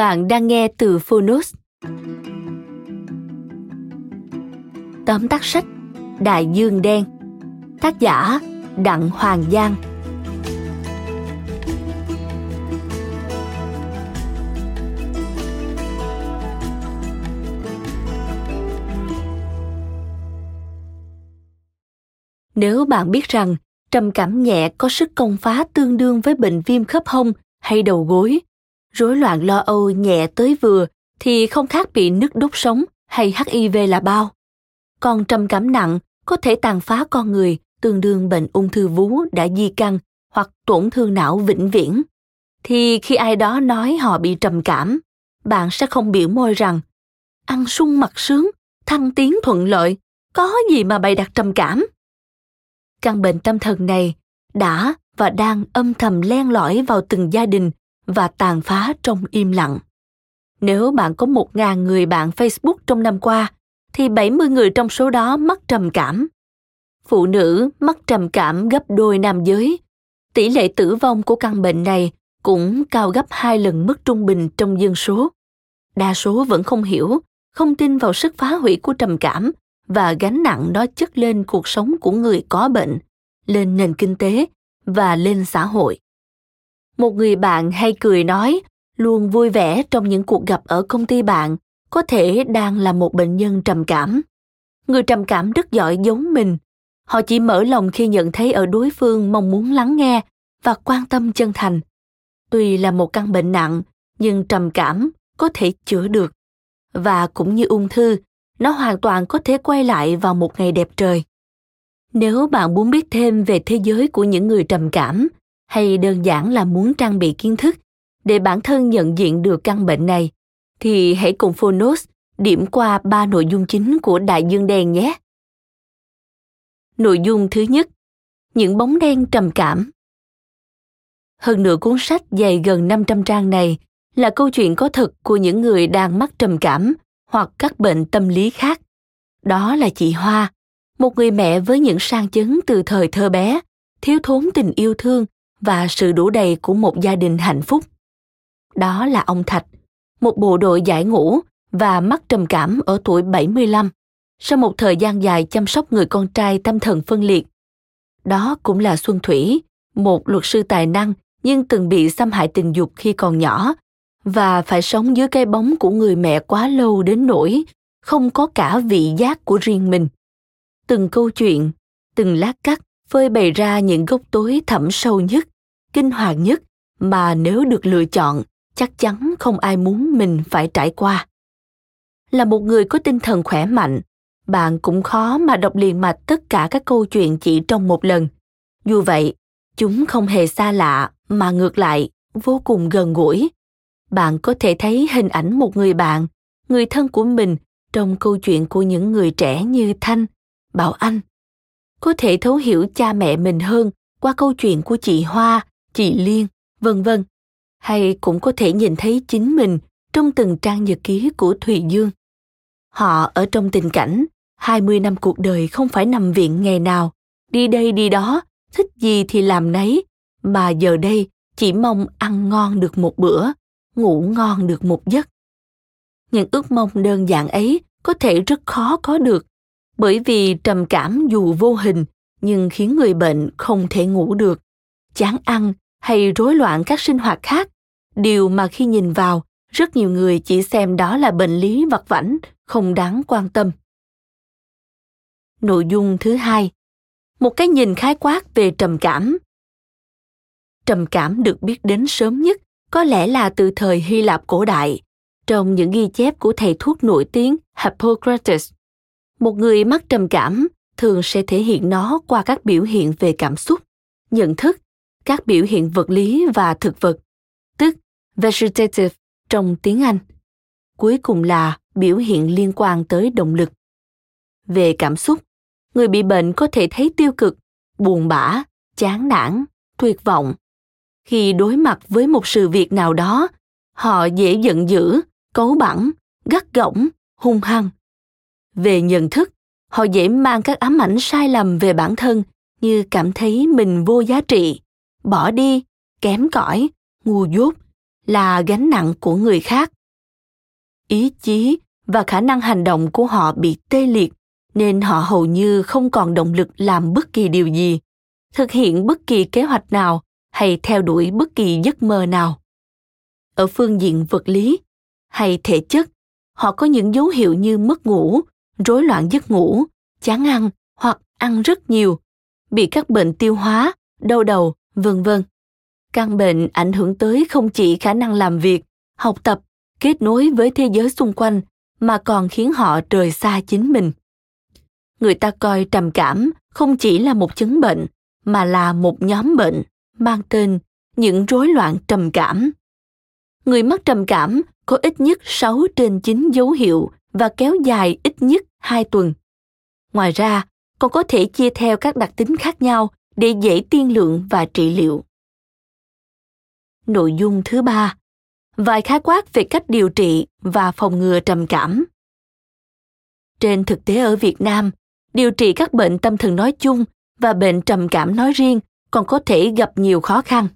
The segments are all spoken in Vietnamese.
Bạn đang nghe từ Phonos. Tóm tắt sách, Đại Dương Đen, Tác giả Đặng Hoàng Giang Nếu bạn biết rằng trầm cảm nhẹ có sức công phá tương đương với bệnh viêm khớp hông hay đầu gối rối loạn lo âu nhẹ tới vừa thì không khác bị nứt đốt sống hay HIV là bao. Còn trầm cảm nặng có thể tàn phá con người tương đương bệnh ung thư vú đã di căn hoặc tổn thương não vĩnh viễn. Thì khi ai đó nói họ bị trầm cảm, bạn sẽ không biểu môi rằng ăn sung mặt sướng, thăng tiến thuận lợi, có gì mà bày đặt trầm cảm. Căn bệnh tâm thần này đã và đang âm thầm len lỏi vào từng gia đình và tàn phá trong im lặng. Nếu bạn có một ngàn người bạn Facebook trong năm qua, thì 70 người trong số đó mắc trầm cảm. Phụ nữ mắc trầm cảm gấp đôi nam giới. Tỷ lệ tử vong của căn bệnh này cũng cao gấp hai lần mức trung bình trong dân số. Đa số vẫn không hiểu, không tin vào sức phá hủy của trầm cảm và gánh nặng nó chất lên cuộc sống của người có bệnh, lên nền kinh tế và lên xã hội một người bạn hay cười nói, luôn vui vẻ trong những cuộc gặp ở công ty bạn, có thể đang là một bệnh nhân trầm cảm. Người trầm cảm rất giỏi giống mình. Họ chỉ mở lòng khi nhận thấy ở đối phương mong muốn lắng nghe và quan tâm chân thành. Tuy là một căn bệnh nặng, nhưng trầm cảm có thể chữa được. Và cũng như ung thư, nó hoàn toàn có thể quay lại vào một ngày đẹp trời. Nếu bạn muốn biết thêm về thế giới của những người trầm cảm hay đơn giản là muốn trang bị kiến thức để bản thân nhận diện được căn bệnh này, thì hãy cùng Phonos điểm qua ba nội dung chính của Đại Dương Đen nhé. Nội dung thứ nhất, những bóng đen trầm cảm. Hơn nửa cuốn sách dày gần 500 trang này là câu chuyện có thật của những người đang mắc trầm cảm hoặc các bệnh tâm lý khác. Đó là chị Hoa, một người mẹ với những sang chấn từ thời thơ bé, thiếu thốn tình yêu thương và sự đủ đầy của một gia đình hạnh phúc. Đó là ông Thạch, một bộ đội giải ngũ và mắc trầm cảm ở tuổi 75 sau một thời gian dài chăm sóc người con trai tâm thần phân liệt. Đó cũng là Xuân Thủy, một luật sư tài năng nhưng từng bị xâm hại tình dục khi còn nhỏ và phải sống dưới cái bóng của người mẹ quá lâu đến nỗi không có cả vị giác của riêng mình. Từng câu chuyện, từng lát cắt phơi bày ra những gốc tối thẳm sâu nhất, kinh hoàng nhất mà nếu được lựa chọn, chắc chắn không ai muốn mình phải trải qua. Là một người có tinh thần khỏe mạnh, bạn cũng khó mà đọc liền mạch tất cả các câu chuyện chỉ trong một lần. Dù vậy, chúng không hề xa lạ mà ngược lại vô cùng gần gũi. Bạn có thể thấy hình ảnh một người bạn, người thân của mình trong câu chuyện của những người trẻ như Thanh, Bảo Anh, có thể thấu hiểu cha mẹ mình hơn qua câu chuyện của chị Hoa, chị Liên, vân vân. Hay cũng có thể nhìn thấy chính mình trong từng trang nhật ký của Thùy Dương. Họ ở trong tình cảnh 20 năm cuộc đời không phải nằm viện ngày nào, đi đây đi đó, thích gì thì làm nấy, mà giờ đây chỉ mong ăn ngon được một bữa, ngủ ngon được một giấc. những ước mong đơn giản ấy có thể rất khó có được bởi vì trầm cảm dù vô hình, nhưng khiến người bệnh không thể ngủ được. Chán ăn hay rối loạn các sinh hoạt khác, điều mà khi nhìn vào, rất nhiều người chỉ xem đó là bệnh lý vặt vãnh, không đáng quan tâm. Nội dung thứ hai, một cái nhìn khái quát về trầm cảm. Trầm cảm được biết đến sớm nhất, có lẽ là từ thời hy lạp cổ đại, trong những ghi chép của thầy thuốc nổi tiếng hippocrates một người mắc trầm cảm thường sẽ thể hiện nó qua các biểu hiện về cảm xúc, nhận thức, các biểu hiện vật lý và thực vật, tức vegetative trong tiếng anh. Cuối cùng là biểu hiện liên quan tới động lực. Về cảm xúc, người bị bệnh có thể thấy tiêu cực, buồn bã, chán nản, tuyệt vọng. Khi đối mặt với một sự việc nào đó, họ dễ giận dữ cấu bẳn gắt gỏng, hung hăng về nhận thức, họ dễ mang các ám ảnh sai lầm về bản thân như cảm thấy mình vô giá trị, bỏ đi, kém cỏi, ngu dốt, là gánh nặng của người khác. Ý chí và khả năng hành động của họ bị tê liệt, nên họ hầu như không còn động lực làm bất kỳ điều gì, thực hiện bất kỳ kế hoạch nào hay theo đuổi bất kỳ giấc mơ nào. Ở phương diện vật lý hay thể chất, họ có những dấu hiệu như mất ngủ rối loạn giấc ngủ, chán ăn hoặc ăn rất nhiều, bị các bệnh tiêu hóa, đau đầu, vân vân căn bệnh ảnh hưởng tới không chỉ khả năng làm việc, học tập, kết nối với thế giới xung quanh mà còn khiến họ rời xa chính mình người ta coi trầm cảm không chỉ là một chứng bệnh mà là một nhóm bệnh mang tên những rối loạn trầm cảm. Người mắc trầm cảm có ít nhất 6 trên 9 dấu hiệu và kéo dài ít nhất 2 tuần. Ngoài ra, còn có thể chia theo các đặc tính khác nhau để dễ tiên lượng và trị liệu. Nội dung thứ ba, vài khái quát về cách điều trị và phòng ngừa trầm cảm. Trên thực tế ở Việt Nam, điều trị các bệnh tâm thần nói chung và bệnh trầm cảm nói riêng còn có thể gặp nhiều khó khăn.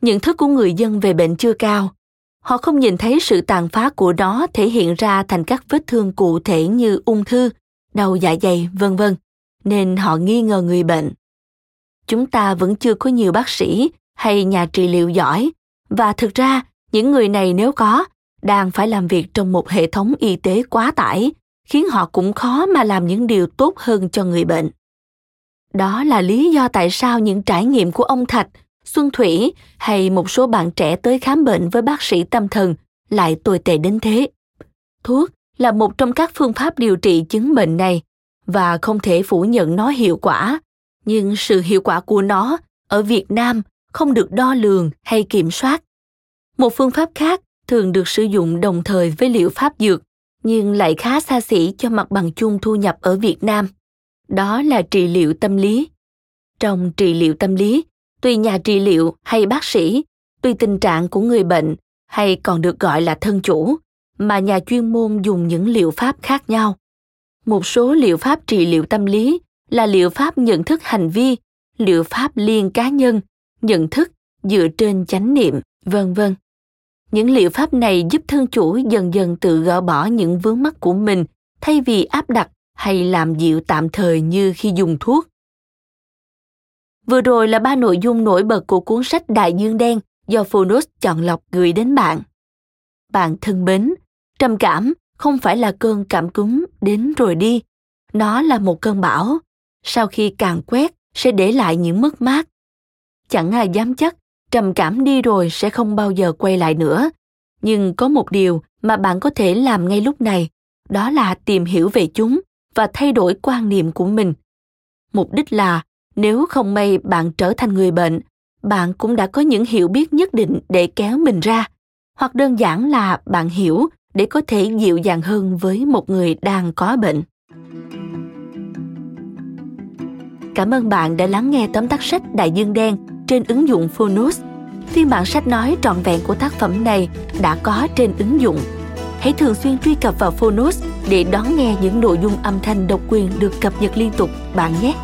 Nhận thức của người dân về bệnh chưa cao. Họ không nhìn thấy sự tàn phá của nó thể hiện ra thành các vết thương cụ thể như ung thư, đau dạ dày, vân vân, nên họ nghi ngờ người bệnh. Chúng ta vẫn chưa có nhiều bác sĩ hay nhà trị liệu giỏi và thực ra những người này nếu có đang phải làm việc trong một hệ thống y tế quá tải khiến họ cũng khó mà làm những điều tốt hơn cho người bệnh đó là lý do tại sao những trải nghiệm của ông thạch xuân thủy hay một số bạn trẻ tới khám bệnh với bác sĩ tâm thần lại tồi tệ đến thế thuốc là một trong các phương pháp điều trị chứng bệnh này và không thể phủ nhận nó hiệu quả nhưng sự hiệu quả của nó ở việt nam không được đo lường hay kiểm soát một phương pháp khác thường được sử dụng đồng thời với liệu pháp dược nhưng lại khá xa xỉ cho mặt bằng chung thu nhập ở Việt Nam. Đó là trị liệu tâm lý. Trong trị liệu tâm lý, tùy nhà trị liệu hay bác sĩ, tùy tình trạng của người bệnh hay còn được gọi là thân chủ, mà nhà chuyên môn dùng những liệu pháp khác nhau. Một số liệu pháp trị liệu tâm lý là liệu pháp nhận thức hành vi, liệu pháp liên cá nhân, nhận thức dựa trên chánh niệm, vân vân. Những liệu pháp này giúp thân chủ dần dần tự gỡ bỏ những vướng mắc của mình thay vì áp đặt hay làm dịu tạm thời như khi dùng thuốc. Vừa rồi là ba nội dung nổi bật của cuốn sách Đại Dương Đen do Phonos chọn lọc gửi đến bạn. Bạn thân mến, trầm cảm không phải là cơn cảm cúm đến rồi đi. Nó là một cơn bão. Sau khi càng quét sẽ để lại những mất mát. Chẳng ai dám chắc trầm cảm đi rồi sẽ không bao giờ quay lại nữa nhưng có một điều mà bạn có thể làm ngay lúc này đó là tìm hiểu về chúng và thay đổi quan niệm của mình mục đích là nếu không may bạn trở thành người bệnh, bạn cũng đã có những hiểu biết nhất định để kéo mình ra hoặc đơn giản là bạn hiểu để có thể dịu dàng hơn với một người đang có bệnh cảm ơn bạn đã lắng nghe tóm tắt sách đại dương đen trên ứng dụng Phonos. Phiên bản sách nói trọn vẹn của tác phẩm này đã có trên ứng dụng. Hãy thường xuyên truy cập vào Phonos để đón nghe những nội dung âm thanh độc quyền được cập nhật liên tục, bạn nhé.